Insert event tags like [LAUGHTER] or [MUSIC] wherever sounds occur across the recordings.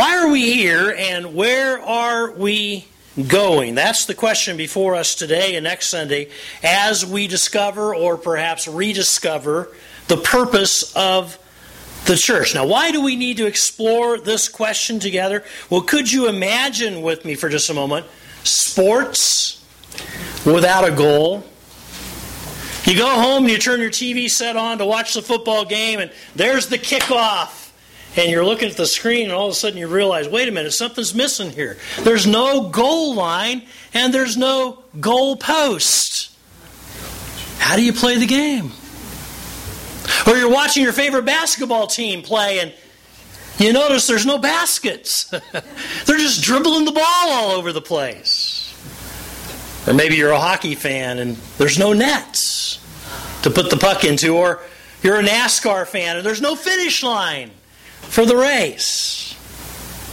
Why are we here and where are we going? That's the question before us today and next Sunday as we discover or perhaps rediscover the purpose of the church. Now, why do we need to explore this question together? Well, could you imagine with me for just a moment sports without a goal? You go home and you turn your TV set on to watch the football game, and there's the kickoff and you're looking at the screen and all of a sudden you realize wait a minute something's missing here. There's no goal line and there's no goal post. How do you play the game? Or you're watching your favorite basketball team play and you notice there's no baskets. [LAUGHS] They're just dribbling the ball all over the place. Or maybe you're a hockey fan and there's no nets to put the puck into or you're a NASCAR fan and there's no finish line for the race.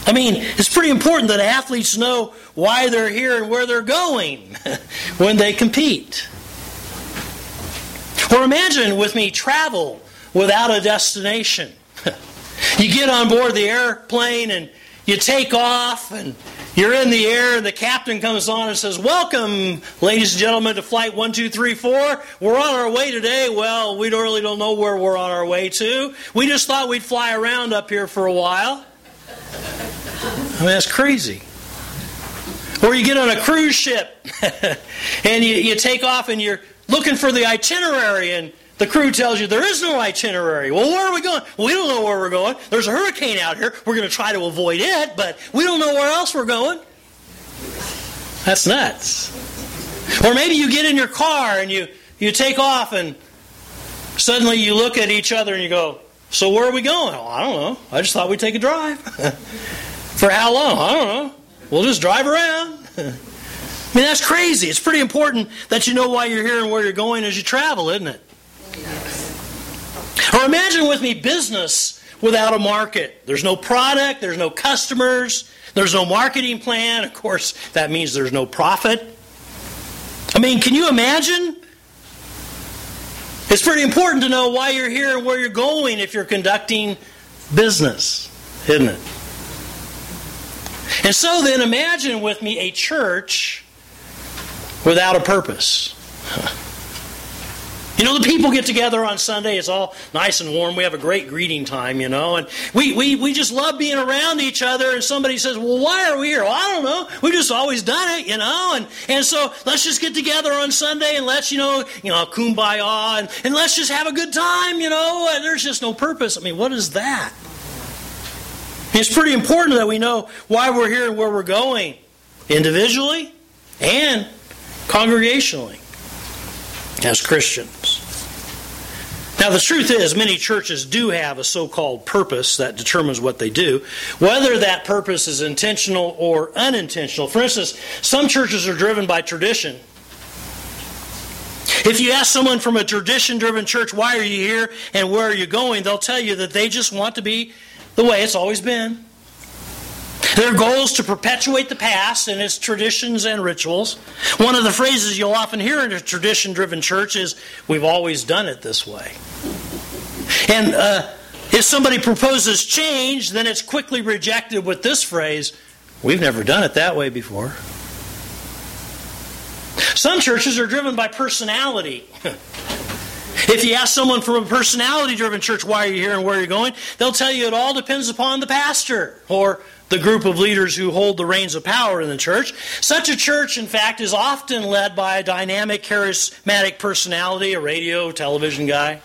I mean, it's pretty important that athletes know why they're here and where they're going [LAUGHS] when they compete. Or imagine with me travel without a destination. [LAUGHS] you get on board the airplane and you take off and you're in the air, and the captain comes on and says, Welcome, ladies and gentlemen, to Flight 1234. We're on our way today. Well, we really don't know where we're on our way to. We just thought we'd fly around up here for a while. I mean, that's crazy. Or you get on a cruise ship [LAUGHS] and you, you take off and you're looking for the itinerary, and the crew tells you there is no itinerary. Well, where are we going? We don't know where we're going. There's a hurricane out here. We're going to try to avoid it, but we don't know where else we're going. That's nuts. Or maybe you get in your car and you, you take off and suddenly you look at each other and you go, So where are we going? I don't know. I just thought we'd take a drive. [LAUGHS] For how long? I don't know. We'll just drive around. [LAUGHS] I mean, that's crazy. It's pretty important that you know why you're here and where you're going as you travel, isn't it? Or imagine with me business without a market. There's no product, there's no customers, there's no marketing plan. Of course, that means there's no profit. I mean, can you imagine? It's pretty important to know why you're here and where you're going if you're conducting business, isn't it? And so then imagine with me a church without a purpose. [LAUGHS] You know, the people get together on Sunday. It's all nice and warm. We have a great greeting time, you know, and we, we, we just love being around each other. And somebody says, Well, why are we here? Well, I don't know. We've just always done it, you know, and, and so let's just get together on Sunday and let's, you know, you know, kumbaya and, and let's just have a good time, you know. And there's just no purpose. I mean, what is that? It's pretty important that we know why we're here and where we're going, individually and congregationally as Christians. Now, the truth is, many churches do have a so called purpose that determines what they do, whether that purpose is intentional or unintentional. For instance, some churches are driven by tradition. If you ask someone from a tradition driven church, why are you here and where are you going, they'll tell you that they just want to be the way it's always been. Their goal is to perpetuate the past and its traditions and rituals. One of the phrases you'll often hear in a tradition driven church is, We've always done it this way. And uh, if somebody proposes change, then it's quickly rejected with this phrase, We've never done it that way before. Some churches are driven by personality. [LAUGHS] If you ask someone from a personality driven church, why are you here and where are you going? They'll tell you it all depends upon the pastor or the group of leaders who hold the reins of power in the church. Such a church, in fact, is often led by a dynamic, charismatic personality, a radio, television guy.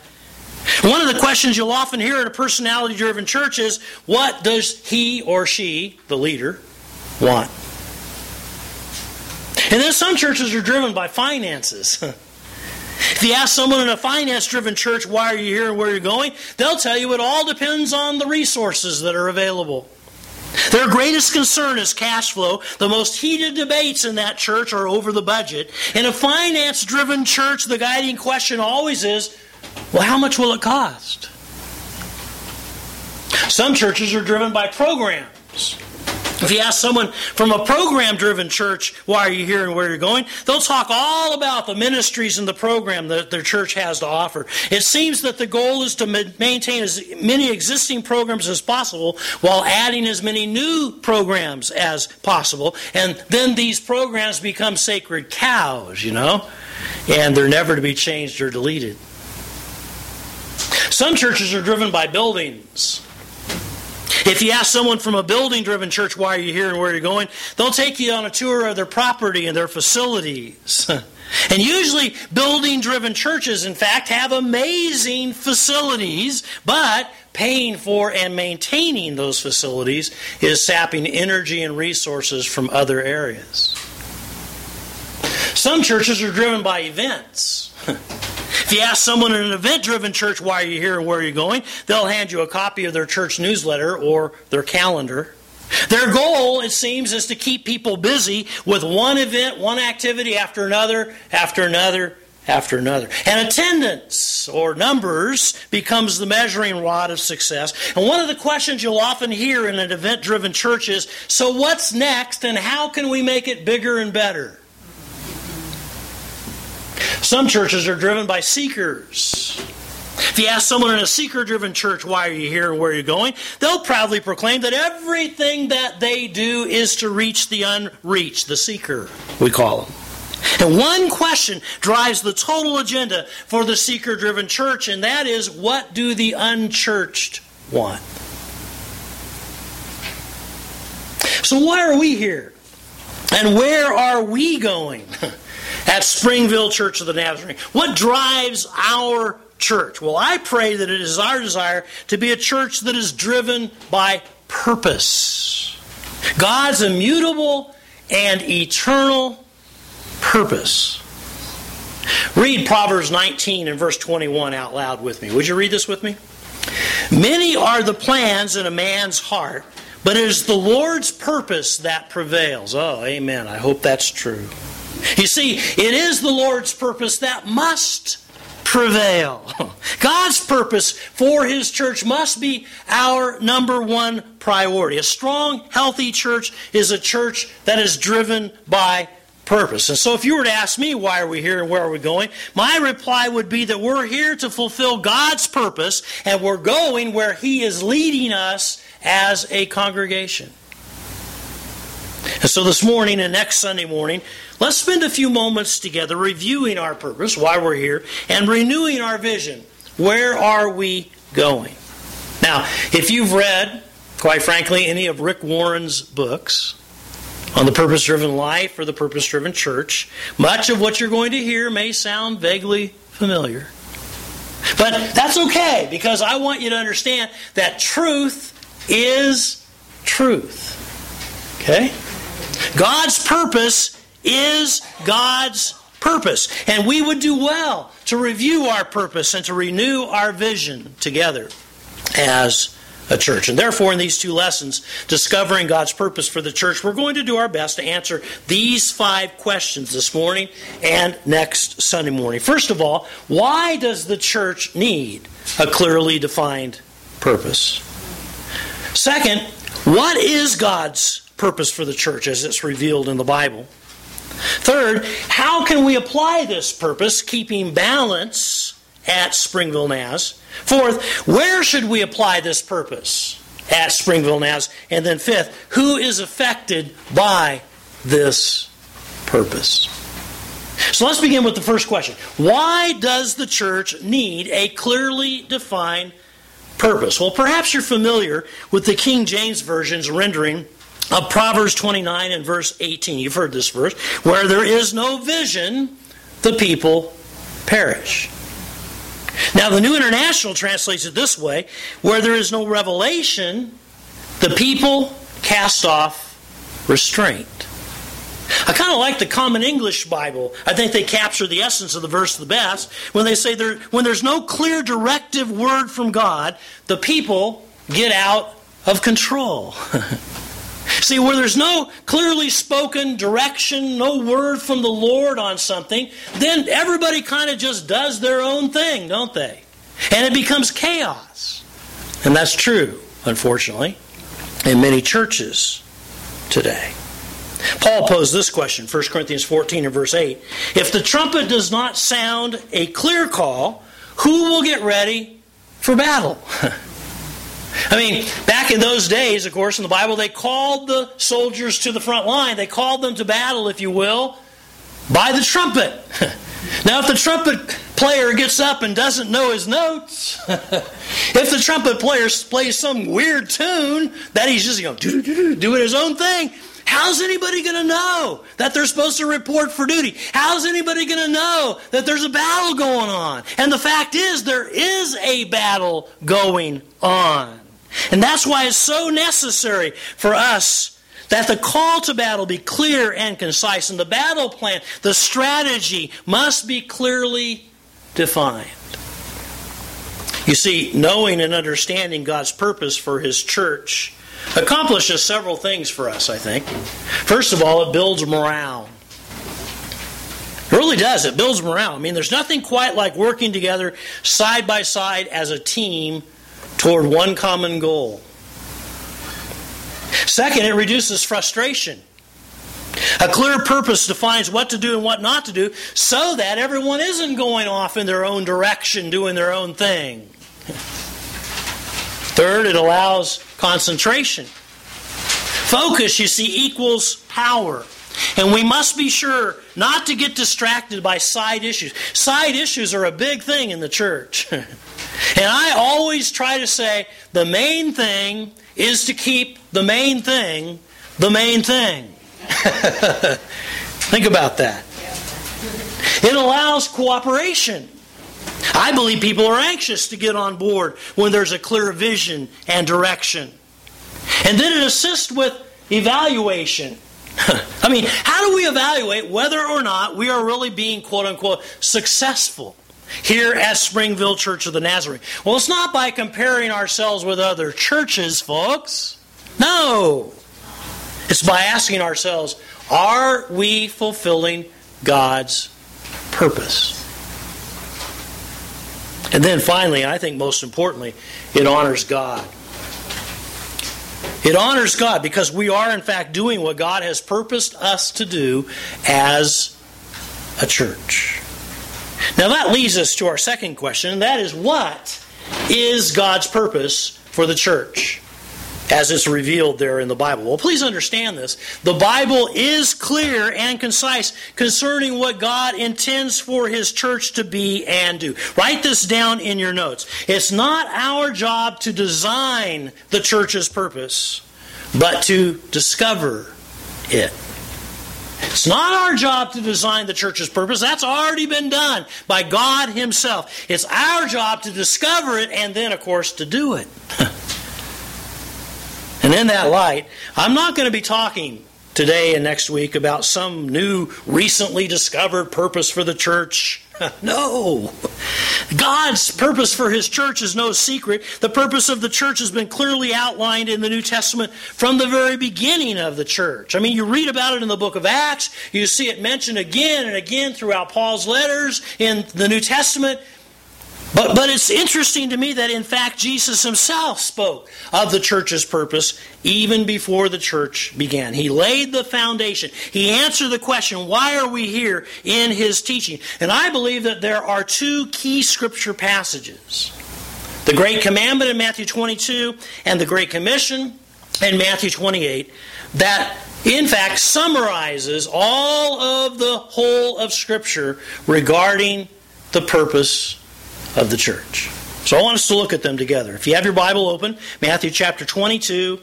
One of the questions you'll often hear at a personality driven church is what does he or she, the leader, want? And then some churches are driven by finances. [LAUGHS] If you ask someone in a finance driven church, why are you here and where are you're going, they'll tell you it all depends on the resources that are available. Their greatest concern is cash flow. The most heated debates in that church are over the budget. In a finance driven church, the guiding question always is well, how much will it cost? Some churches are driven by programs. If you ask someone from a program driven church, why are you here and where you're going, they'll talk all about the ministries and the program that their church has to offer. It seems that the goal is to maintain as many existing programs as possible while adding as many new programs as possible. And then these programs become sacred cows, you know, and they're never to be changed or deleted. Some churches are driven by buildings. If you ask someone from a building driven church, why are you here and where you're you going, they'll take you on a tour of their property and their facilities. [LAUGHS] and usually, building driven churches, in fact, have amazing facilities, but paying for and maintaining those facilities is sapping energy and resources from other areas. Some churches are driven by events. [LAUGHS] If you ask someone in an event driven church, why are you here and where are you going, they'll hand you a copy of their church newsletter or their calendar. Their goal, it seems, is to keep people busy with one event, one activity after another, after another, after another. And attendance or numbers becomes the measuring rod of success. And one of the questions you'll often hear in an event driven church is so what's next and how can we make it bigger and better? Some churches are driven by seekers. If you ask someone in a seeker driven church, why are you here and where are you going? They'll proudly proclaim that everything that they do is to reach the unreached, the seeker, we call them. And one question drives the total agenda for the seeker driven church, and that is what do the unchurched want? So, why are we here? And where are we going? [LAUGHS] at Springville Church of the Nazarene? What drives our church? Well, I pray that it is our desire to be a church that is driven by purpose. God's immutable and eternal purpose. Read Proverbs 19 and verse 21 out loud with me. Would you read this with me? Many are the plans in a man's heart, but it is the Lord's purpose that prevails. Oh, amen. I hope that's true. You see, it is the Lord's purpose that must prevail. God's purpose for His church must be our number one priority. A strong, healthy church is a church that is driven by purpose. And so, if you were to ask me why are we here and where are we going, my reply would be that we're here to fulfill God's purpose and we're going where He is leading us as a congregation. And so, this morning and next Sunday morning, Let's spend a few moments together reviewing our purpose, why we're here, and renewing our vision. Where are we going? Now, if you've read, quite frankly, any of Rick Warren's books on the purpose driven life or the purpose driven church, much of what you're going to hear may sound vaguely familiar. But that's okay because I want you to understand that truth is truth. Okay? God's purpose is God's purpose. And we would do well to review our purpose and to renew our vision together as a church. And therefore, in these two lessons, discovering God's purpose for the church, we're going to do our best to answer these five questions this morning and next Sunday morning. First of all, why does the church need a clearly defined purpose? Second, what is God's purpose for the church as it's revealed in the Bible? Third, how can we apply this purpose, keeping balance at Springville Naz? Fourth, where should we apply this purpose at Springville Naz? And then fifth, who is affected by this purpose? So let's begin with the first question. Why does the church need a clearly defined purpose? Well, perhaps you're familiar with the King James Version's rendering of Proverbs 29 and verse 18. You've heard this verse. Where there is no vision, the people perish. Now, the New International translates it this way where there is no revelation, the people cast off restraint. I kind of like the Common English Bible. I think they capture the essence of the verse the best when they say there, when there's no clear directive word from God, the people get out of control. [LAUGHS] See, where there's no clearly spoken direction, no word from the Lord on something, then everybody kind of just does their own thing, don't they? And it becomes chaos. And that's true, unfortunately, in many churches today. Paul posed this question, 1 Corinthians 14 and verse 8. If the trumpet does not sound a clear call, who will get ready for battle? [LAUGHS] I mean, back in those days, of course, in the Bible, they called the soldiers to the front line. They called them to battle, if you will, by the trumpet. [LAUGHS] now, if the trumpet player gets up and doesn't know his notes, [LAUGHS] if the trumpet player plays some weird tune that he's just going you know doing his own thing, How's anybody going to know that they're supposed to report for duty? How's anybody going to know that there's a battle going on? And the fact is, there is a battle going on. And that's why it's so necessary for us that the call to battle be clear and concise, and the battle plan, the strategy, must be clearly defined. You see, knowing and understanding God's purpose for His church accomplishes several things for us, I think. First of all, it builds morale. It really does. It builds morale. I mean, there's nothing quite like working together side by side as a team toward one common goal. Second, it reduces frustration. A clear purpose defines what to do and what not to do so that everyone isn't going off in their own direction, doing their own thing. Third, it allows concentration. Focus, you see, equals power. And we must be sure not to get distracted by side issues. Side issues are a big thing in the church. [LAUGHS] and I always try to say the main thing is to keep the main thing the main thing. [LAUGHS] Think about that. It allows cooperation. I believe people are anxious to get on board when there's a clear vision and direction. And then it assists with evaluation. [LAUGHS] I mean, how do we evaluate whether or not we are really being, quote unquote, successful here at Springville Church of the Nazarene? Well, it's not by comparing ourselves with other churches, folks. No. It's by asking ourselves, are we fulfilling God's purpose? And then finally, I think most importantly, it honors God. It honors God because we are, in fact, doing what God has purposed us to do as a church. Now, that leads us to our second question, and that is what is God's purpose for the church? as it's revealed there in the Bible. Well, please understand this. The Bible is clear and concise concerning what God intends for His church to be and do. Write this down in your notes. It's not our job to design the church's purpose, but to discover it. It's not our job to design the church's purpose. That's already been done by God Himself. It's our job to discover it and then, of course, to do it. [LAUGHS] And in that light, I'm not going to be talking today and next week about some new, recently discovered purpose for the church. [LAUGHS] no. God's purpose for His church is no secret. The purpose of the church has been clearly outlined in the New Testament from the very beginning of the church. I mean, you read about it in the book of Acts, you see it mentioned again and again throughout Paul's letters in the New Testament. But, but it's interesting to me that, in fact, Jesus himself spoke of the church's purpose even before the church began. He laid the foundation. He answered the question, why are we here in his teaching? And I believe that there are two key scripture passages the Great Commandment in Matthew 22 and the Great Commission in Matthew 28 that in fact summarizes all of the whole of Scripture regarding the purpose of the church. So I want us to look at them together. If you have your Bible open, Matthew chapter 22,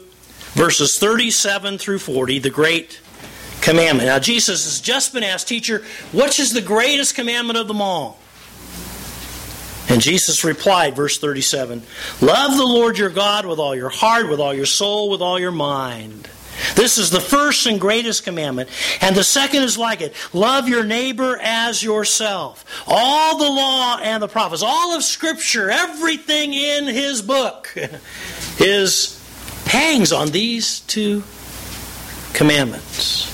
verses 37 through 40, the great commandment. Now, Jesus has just been asked, Teacher, which is the greatest commandment of them all? And Jesus replied, verse 37 Love the Lord your God with all your heart, with all your soul, with all your mind. This is the first and greatest commandment. And the second is like it love your neighbor as yourself. All the law and the prophets, all of Scripture, everything in his book [LAUGHS] is hangs on these two commandments.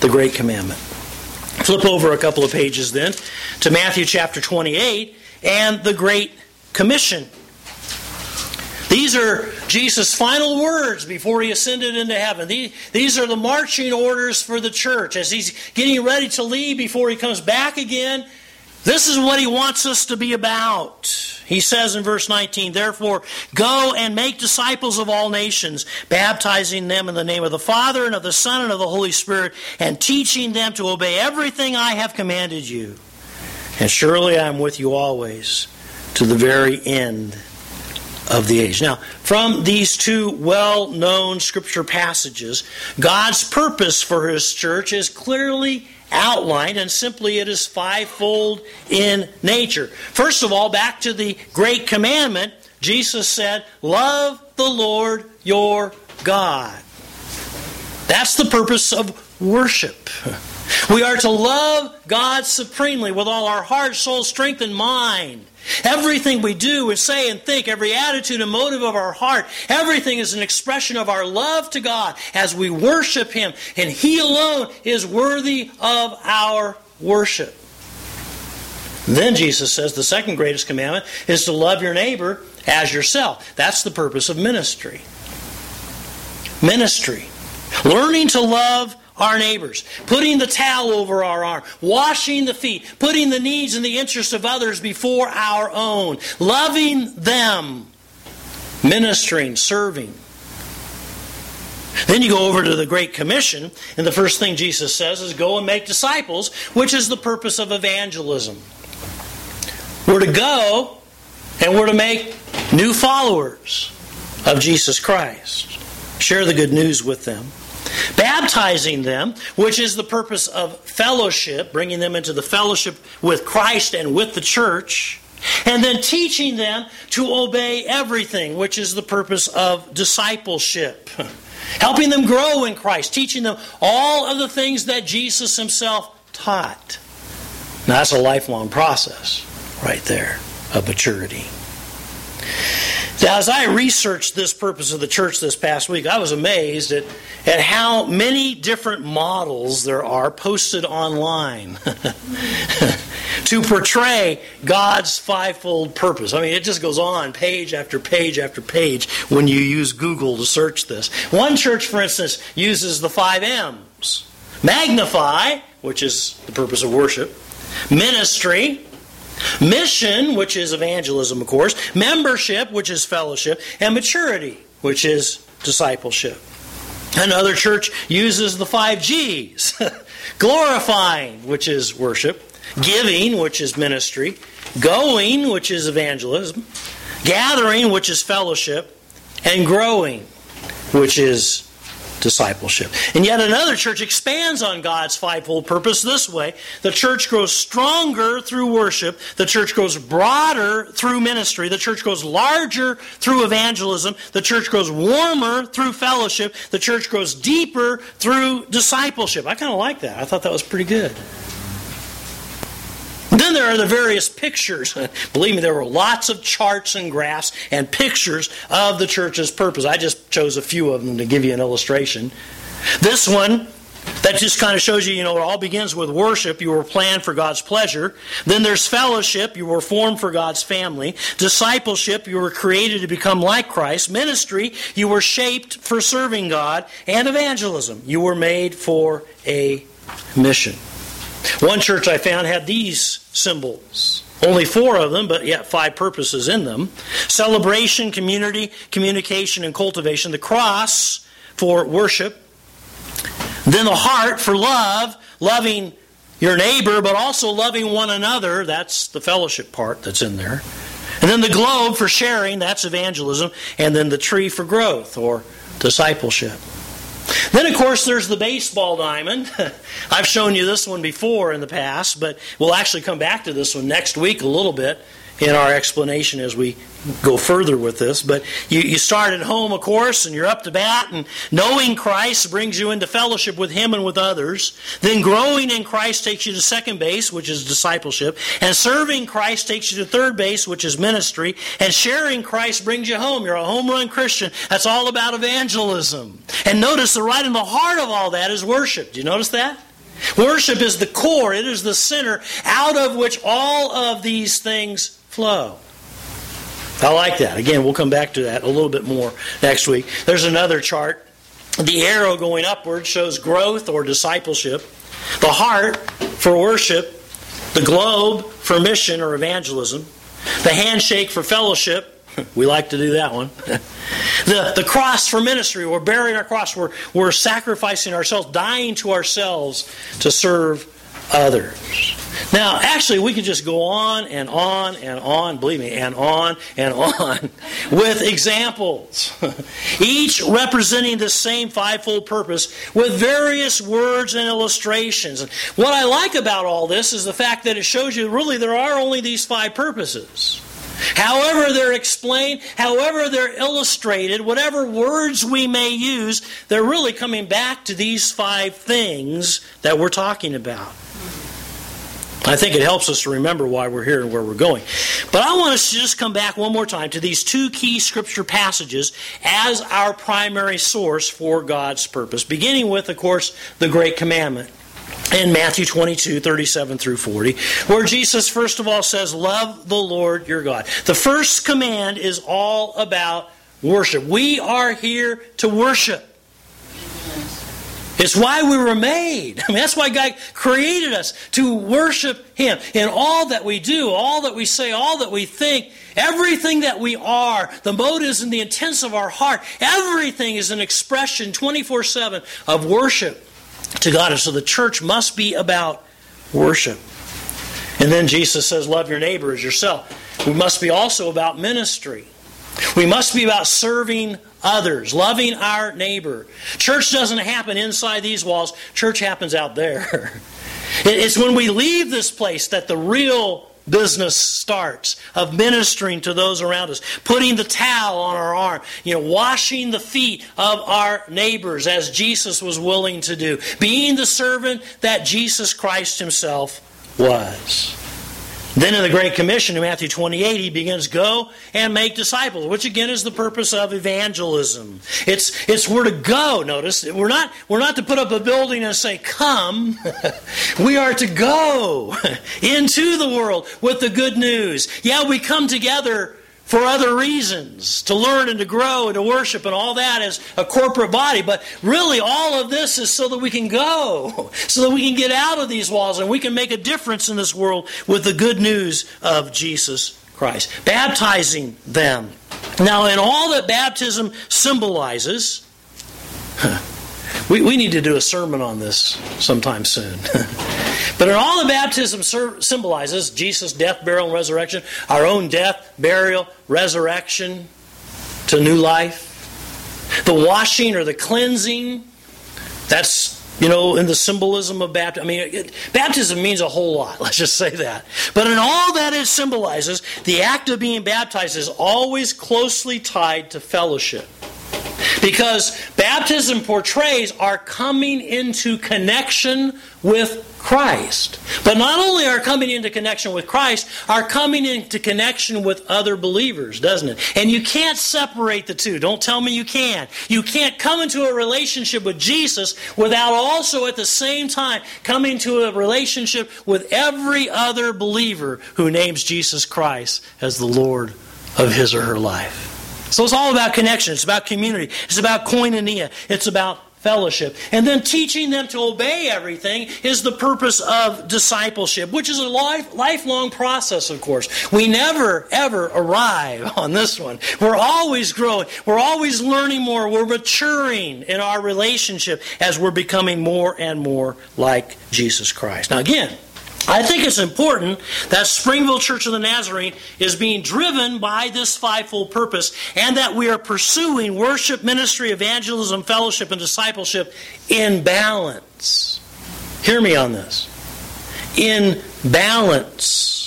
The great commandment. Flip over a couple of pages then to Matthew chapter 28 and the Great Commission. These are Jesus' final words before he ascended into heaven. These are the marching orders for the church as he's getting ready to leave before he comes back again. This is what he wants us to be about. He says in verse 19, Therefore, go and make disciples of all nations, baptizing them in the name of the Father and of the Son and of the Holy Spirit, and teaching them to obey everything I have commanded you. And surely I am with you always to the very end of the age. Now, from these two well known scripture passages, God's purpose for His church is clearly outlined, and simply it is fivefold in nature. First of all, back to the great commandment, Jesus said, Love the Lord your God. That's the purpose of worship. [LAUGHS] We are to love God supremely with all our heart, soul, strength, and mind. Everything we do and say and think, every attitude and motive of our heart, everything is an expression of our love to God as we worship Him. And He alone is worthy of our worship. Then Jesus says the second greatest commandment is to love your neighbor as yourself. That's the purpose of ministry. Ministry. Learning to love our neighbors, putting the towel over our arm, washing the feet, putting the needs and the interests of others before our own, loving them, ministering, serving. Then you go over to the Great Commission, and the first thing Jesus says is go and make disciples, which is the purpose of evangelism. We're to go and we're to make new followers of Jesus Christ. Share the good news with them baptizing them, which is the purpose of fellowship, bringing them into the fellowship with Christ and with the church, and then teaching them to obey everything, which is the purpose of discipleship. Helping them grow in Christ, teaching them all of the things that Jesus himself taught. Now, that's a lifelong process right there of maturity. As I researched this purpose of the church this past week, I was amazed at, at how many different models there are posted online [LAUGHS] to portray God's fivefold purpose. I mean, it just goes on page after page after page when you use Google to search this. One church, for instance, uses the five M's magnify, which is the purpose of worship, ministry, Mission, which is evangelism, of course, membership, which is fellowship, and maturity, which is discipleship. Another church uses the five G's. [LAUGHS] Glorifying, which is worship, giving, which is ministry, going, which is evangelism, gathering, which is fellowship, and growing, which is discipleship. And yet another church expands on God's fivefold purpose this way the church grows stronger through worship, the church grows broader through ministry, the church grows larger through evangelism, the church grows warmer through fellowship, the church grows deeper through discipleship. I kind of like that. I thought that was pretty good. Then there are the various pictures. [LAUGHS] Believe me, there were lots of charts and graphs and pictures of the church's purpose. I just chose a few of them to give you an illustration. This one, that just kind of shows you, you know, it all begins with worship. You were planned for God's pleasure. Then there's fellowship. You were formed for God's family. Discipleship. You were created to become like Christ. Ministry. You were shaped for serving God. And evangelism. You were made for a mission. One church I found had these symbols. Only four of them, but yet five purposes in them celebration, community, communication, and cultivation. The cross for worship. Then the heart for love, loving your neighbor, but also loving one another. That's the fellowship part that's in there. And then the globe for sharing, that's evangelism. And then the tree for growth or discipleship. Then, of course, there's the baseball diamond. [LAUGHS] I've shown you this one before in the past, but we'll actually come back to this one next week a little bit in our explanation as we go further with this. But you, you start at home, of course, and you're up to bat, and knowing Christ brings you into fellowship with Him and with others. Then growing in Christ takes you to second base, which is discipleship. And serving Christ takes you to third base, which is ministry. And sharing Christ brings you home. You're a home run Christian. That's all about evangelism. And notice that right in the heart of all that is worship. Do you notice that? Worship is the core, it is the center out of which all of these things flow. I like that. Again, we'll come back to that a little bit more next week. There's another chart. The arrow going upward shows growth or discipleship. The heart for worship. The globe for mission or evangelism. The handshake for fellowship. We like to do that one. [LAUGHS] the, the cross for ministry. We're bearing our cross. We're, we're sacrificing ourselves, dying to ourselves to serve others. Now, actually, we could just go on and on and on, believe me, and on and on [LAUGHS] with examples, [LAUGHS] each representing the same fivefold purpose with various words and illustrations. What I like about all this is the fact that it shows you really there are only these five purposes. However, they're explained, however, they're illustrated, whatever words we may use, they're really coming back to these five things that we're talking about. I think it helps us to remember why we're here and where we're going. But I want us to just come back one more time to these two key scripture passages as our primary source for God's purpose, beginning with, of course, the Great Commandment in Matthew 22, 37 through 40, where Jesus, first of all, says, Love the Lord your God. The first command is all about worship. We are here to worship. It's why we were made. [LAUGHS] I mean, that's why God created us to worship Him. In all that we do, all that we say, all that we think, everything that we are, the motives and the intents of our heart, everything is an expression 24 7 of worship to God. And so the church must be about worship. And then Jesus says, Love your neighbor as yourself. We must be also about ministry. We must be about serving others, loving our neighbor. Church doesn't happen inside these walls, church happens out there. [LAUGHS] It's when we leave this place that the real business starts of ministering to those around us, putting the towel on our arm, you know, washing the feet of our neighbors as Jesus was willing to do, being the servant that Jesus Christ himself was. Then in the Great Commission in Matthew 28, he begins, Go and make disciples, which again is the purpose of evangelism. It's, it's we're to go, notice. We're not, we're not to put up a building and say, Come. [LAUGHS] we are to go [LAUGHS] into the world with the good news. Yeah, we come together for other reasons, to learn and to grow and to worship and all that as a corporate body. But really, all of this is so that we can go, [LAUGHS] so that we can get out of these walls and we can make a difference in this world with the good news of Jesus Christ. Baptizing them. Now, in all that baptism symbolizes, [LAUGHS] we, we need to do a sermon on this sometime soon. [LAUGHS] but in all the baptism symbolizes Jesus' death, burial, and resurrection, our own death, burial, resurrection to new life. The washing or the cleansing, that's you know, in the symbolism of baptism. I mean, it, baptism means a whole lot, [LAUGHS] let's just say that. But in all that it symbolizes, the act of being baptized is always closely tied to fellowship. Because baptism portrays our coming into connection with Christ. But not only our coming into connection with Christ, our coming into connection with other believers, doesn't it? And you can't separate the two. Don't tell me you can. You can't come into a relationship with Jesus without also at the same time coming to a relationship with every other believer who names Jesus Christ as the Lord of his or her life. So it's all about connection. It's about community. It's about koinonia. It's about fellowship. And then teaching them to obey everything is the purpose of discipleship, which is a life, lifelong process, of course. We never, ever arrive [LAUGHS] on this one. We're always growing. We're always learning more. We're maturing in our relationship as we're becoming more and more like Jesus Christ. Now, again, I think it's important that Springville Church of the Nazarene is being driven by this fivefold purpose and that we are pursuing worship, ministry, evangelism, fellowship, and discipleship in balance. Hear me on this. In balance.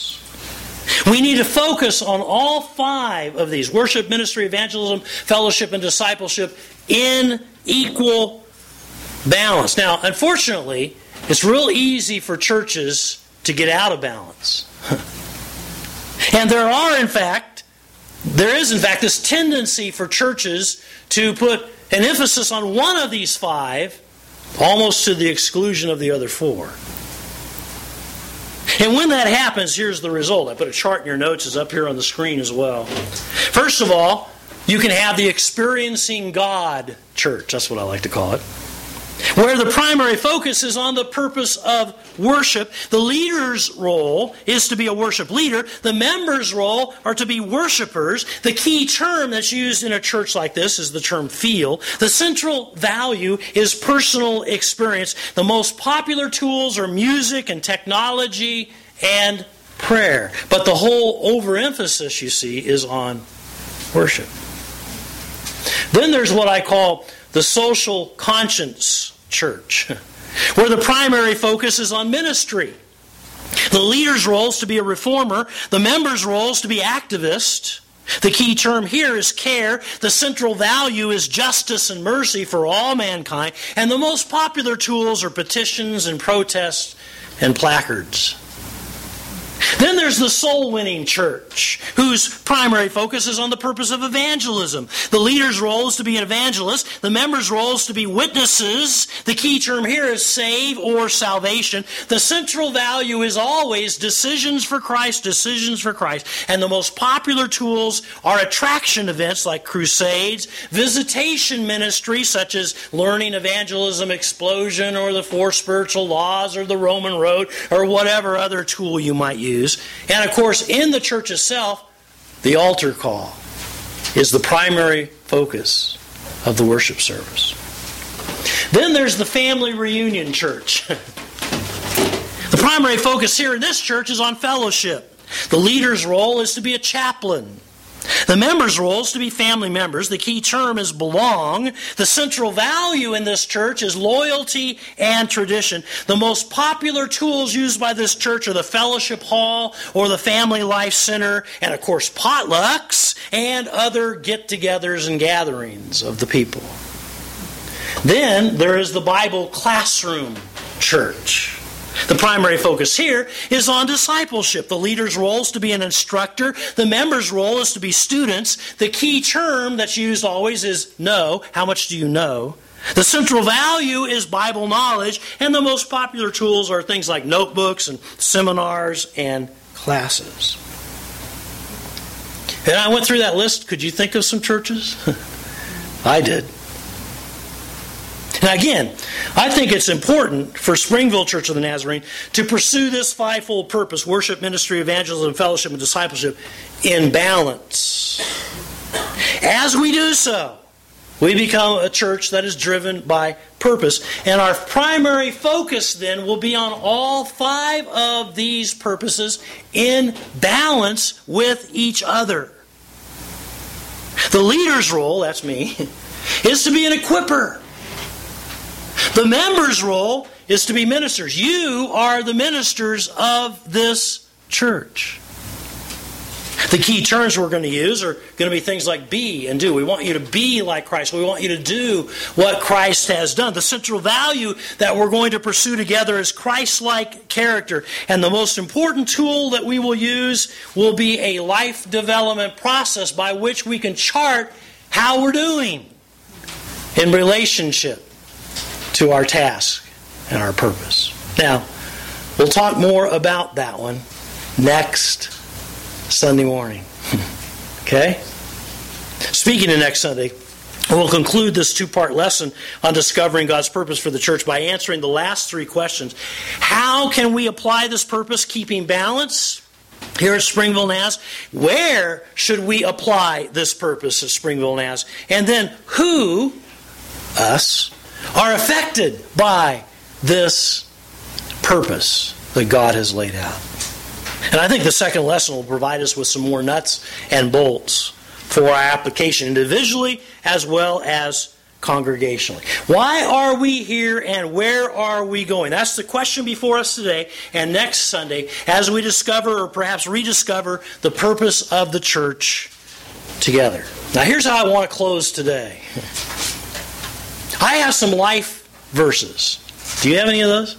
We need to focus on all five of these worship, ministry, evangelism, fellowship, and discipleship in equal balance. Now, unfortunately, it's real easy for churches to get out of balance. [LAUGHS] and there are, in fact, there is, in fact, this tendency for churches to put an emphasis on one of these five almost to the exclusion of the other four. And when that happens, here's the result. I put a chart in your notes, it's up here on the screen as well. First of all, you can have the experiencing God church. That's what I like to call it where the primary focus is on the purpose of worship. The leader's role is to be a worship leader. The members' role are to be worshipers. The key term that's used in a church like this is the term feel. The central value is personal experience. The most popular tools are music and technology and prayer. But the whole overemphasis, you see, is on worship. Then there's what I call the social conscience church, [LAUGHS] where the primary focus is on ministry. The leader's role is to be a reformer, the member's role is to be activist. The key term here is care. The central value is justice and mercy for all mankind. And the most popular tools are petitions and protests and placards. Then there's the soul winning church, whose primary focus is on the purpose of evangelism. The leader's role is to be an evangelist, the member's role is to be witnesses. The key term here is save or salvation. The central value is always decisions for Christ, decisions for Christ. And the most popular tools are attraction events like crusades, visitation ministry such as learning evangelism explosion or the four spiritual laws or the Roman road or whatever other tool you might use And of course, in the church itself, the altar call is the primary focus of the worship service. Then there's the family reunion church. [LAUGHS] the primary focus here in this church is on fellowship. The leader's role is to be a chaplain. The members' roles to be family members. The key term is belong. The central value in this church is loyalty and tradition. The most popular tools used by this church are the fellowship hall or the family life center, and of course, potlucks and other get togethers and gatherings of the people. Then there is the Bible classroom church. The primary focus here is on discipleship. The leader's role is to be an instructor. The member's role is to be students. The key term that's used always is know. How much do you know? The central value is Bible knowledge, and the most popular tools are things like notebooks and seminars and classes. And I went through that list. Could you think of some churches? [LAUGHS] I did. Now, again, I think it's important for Springville Church of the Nazarene to pursue this fivefold purpose worship, ministry, evangelism, fellowship, and discipleship in balance. As we do so, we become a church that is driven by purpose. And our primary focus then will be on all five of these purposes in balance with each other. The leader's role, that's me, [LAUGHS] is to be an equiper. The member's role is to be ministers. You are the ministers of this church. The key terms we're going to use are going to be things like be and do. We want you to be like Christ. We want you to do what Christ has done. The central value that we're going to pursue together is Christ like character. And the most important tool that we will use will be a life development process by which we can chart how we're doing in relationship to our task and our purpose. Now, we'll talk more about that one next Sunday morning. [LAUGHS] okay? Speaking of next Sunday, we'll conclude this two part lesson on discovering God's purpose for the church by answering the last three questions. How can we apply this purpose, keeping balance? Here at Springville Naz, where should we apply this purpose at Springville Naz? And then who, us, are affected by this purpose that God has laid out. And I think the second lesson will provide us with some more nuts and bolts for our application individually as well as congregationally. Why are we here and where are we going? That's the question before us today and next Sunday as we discover or perhaps rediscover the purpose of the church together. Now, here's how I want to close today. [LAUGHS] I have some life verses. Do you have any of those?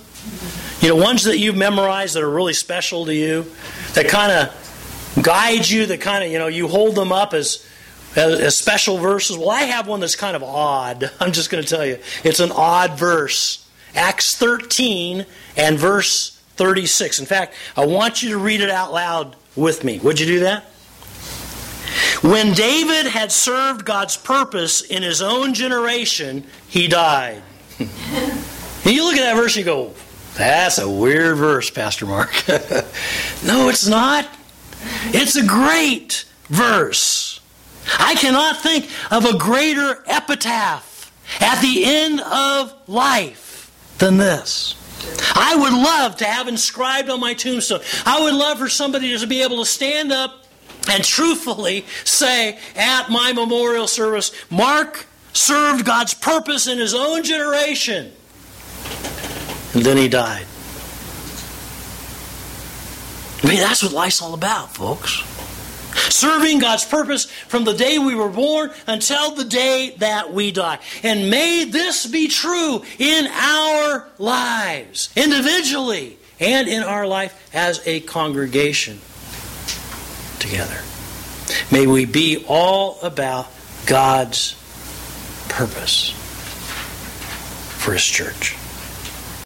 You know, ones that you've memorized that are really special to you, that kind of guide you, that kind of, you know, you hold them up as, as, as special verses. Well, I have one that's kind of odd. [LAUGHS] I'm just going to tell you. It's an odd verse. Acts 13 and verse 36. In fact, I want you to read it out loud with me. Would you do that? When David had served God's purpose in his own generation, he died. [LAUGHS] you look at that verse and you go, that's a weird verse, Pastor Mark. [LAUGHS] no, it's not. It's a great verse. I cannot think of a greater epitaph at the end of life than this. I would love to have inscribed on my tombstone. I would love for somebody to be able to stand up and truthfully say at my memorial service, Mark served God's purpose in his own generation. And then he died. I mean, that's what life's all about, folks. Serving God's purpose from the day we were born until the day that we die. And may this be true in our lives, individually, and in our life as a congregation together. May we be all about God's purpose for His church.